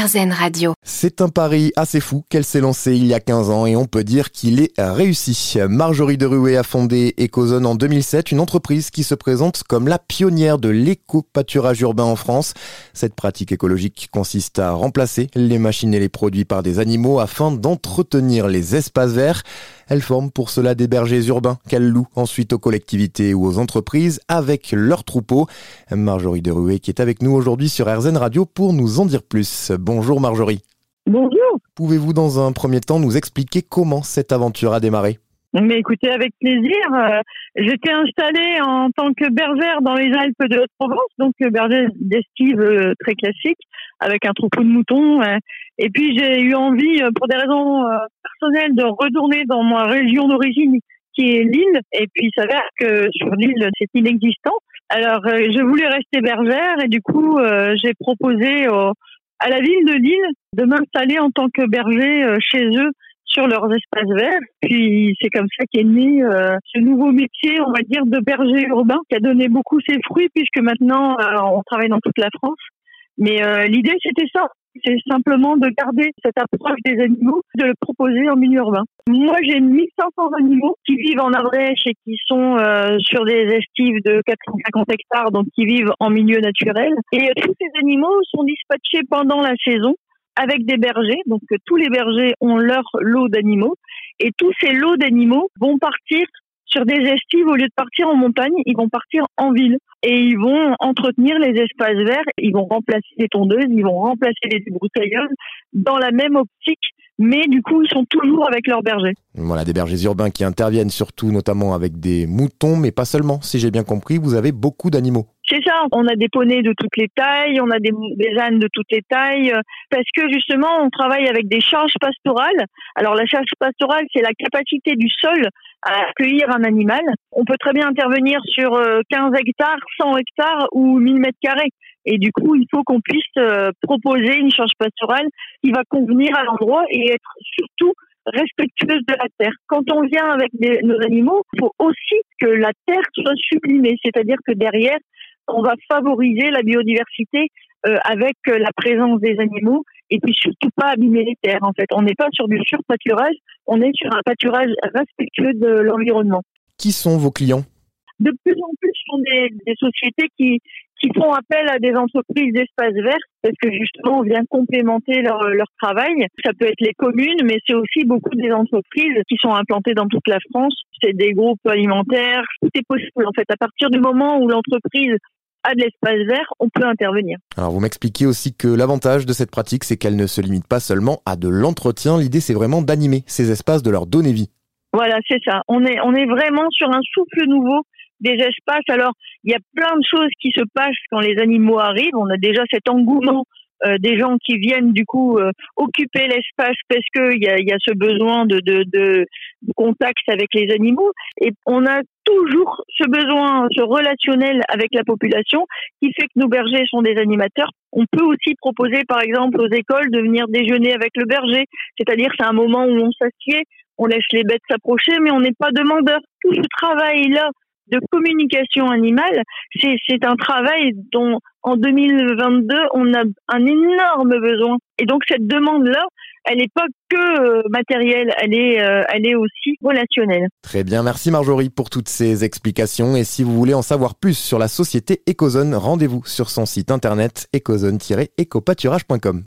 Radio. C'est un pari assez fou qu'elle s'est lancée il y a 15 ans et on peut dire qu'il est réussi. Marjorie Deruet a fondé Ecozone en 2007, une entreprise qui se présente comme la pionnière de l'éco-pâturage urbain en France. Cette pratique écologique consiste à remplacer les machines et les produits par des animaux afin d'entretenir les espaces verts. Elle forme pour cela des bergers urbains qu'elle loue ensuite aux collectivités ou aux entreprises avec leurs troupeaux. Marjorie Deruet qui est avec nous aujourd'hui sur RZN Radio pour nous en dire plus. Bonjour Marjorie. Bonjour. Pouvez-vous dans un premier temps nous expliquer comment cette aventure a démarré? Mais écoutez, avec plaisir. Euh, J'étais installée en tant que bergère dans les Alpes de Haute-Provence, donc euh, bergère d'estive euh, très classique, avec un troupeau de moutons. Et puis j'ai eu envie, pour des raisons personnelles, de retourner dans ma région d'origine, qui est l'île. Et puis il s'avère que sur l'île, c'est inexistant. Alors je voulais rester bergère et du coup j'ai proposé à la ville de Lille de m'installer en tant que berger chez eux sur leurs espaces verts. Puis c'est comme ça qu'est né euh, ce nouveau métier, on va dire, de berger urbain, qui a donné beaucoup ses fruits puisque maintenant euh, on travaille dans toute la France. Mais euh, l'idée c'était ça, c'est simplement de garder cette approche des animaux, de le proposer en milieu urbain. Moi j'ai 1500 animaux qui vivent en Ardèche et qui sont sur des estives de 450 hectares, donc qui vivent en milieu naturel. Et tous ces animaux sont dispatchés pendant la saison avec des bergers. Donc tous les bergers ont leur lot d'animaux et tous ces lots d'animaux vont partir sur des estives au lieu de partir en montagne, ils vont partir en ville et ils vont entretenir les espaces verts, ils vont remplacer les tondeuses, ils vont remplacer les débroussailleuses dans la même optique, mais du coup ils sont toujours avec leurs bergers. Voilà, des bergers urbains qui interviennent surtout notamment avec des moutons, mais pas seulement. Si j'ai bien compris, vous avez beaucoup d'animaux. C'est ça, on a des poneys de toutes les tailles, on a des, des ânes de toutes les tailles, euh, parce que justement, on travaille avec des charges pastorales. Alors la charge pastorale, c'est la capacité du sol à accueillir un animal. On peut très bien intervenir sur euh, 15 hectares, 100 hectares ou 1000 mètres carrés. Et du coup, il faut qu'on puisse euh, proposer une charge pastorale qui va convenir à l'endroit et être surtout respectueuse de la terre. Quand on vient avec nos animaux, il faut aussi que la terre soit sublimée, c'est-à-dire que derrière, on va favoriser la biodiversité euh, avec euh, la présence des animaux et puis surtout pas abîmer les terres. En fait, on n'est pas sur du surpâturage, on est sur un pâturage respectueux de l'environnement. Qui sont vos clients? De plus en plus, ce sont des, des sociétés qui qui font appel à des entreprises d'espaces verts parce que justement on vient complémenter leur, leur travail. Ça peut être les communes, mais c'est aussi beaucoup des entreprises qui sont implantées dans toute la France. C'est des groupes alimentaires. Tout est possible en fait. À partir du moment où l'entreprise a de l'espace vert, on peut intervenir. Alors vous m'expliquez aussi que l'avantage de cette pratique, c'est qu'elle ne se limite pas seulement à de l'entretien. L'idée, c'est vraiment d'animer ces espaces, de leur donner vie. Voilà, c'est ça. On est, on est vraiment sur un souffle nouveau des espaces. Alors, il y a plein de choses qui se passent quand les animaux arrivent. On a déjà cet engouement euh, des gens qui viennent du coup euh, occuper l'espace parce que il y a, y a ce besoin de, de, de, de contact avec les animaux. Et on a toujours ce besoin, ce relationnel avec la population qui fait que nos bergers sont des animateurs. On peut aussi proposer, par exemple, aux écoles de venir déjeuner avec le berger. C'est-à-dire, c'est un moment où on s'assied, on laisse les bêtes s'approcher, mais on n'est pas demandeur. Tout ce travail-là de communication animale, c'est un travail dont en 2022 on a un énorme besoin. Et donc cette demande-là, elle n'est pas que euh, matérielle, elle est, euh, elle est aussi relationnelle. Très bien, merci Marjorie pour toutes ces explications. Et si vous voulez en savoir plus sur la société Ecozone, rendez-vous sur son site internet ecozone-ecopâturage.com.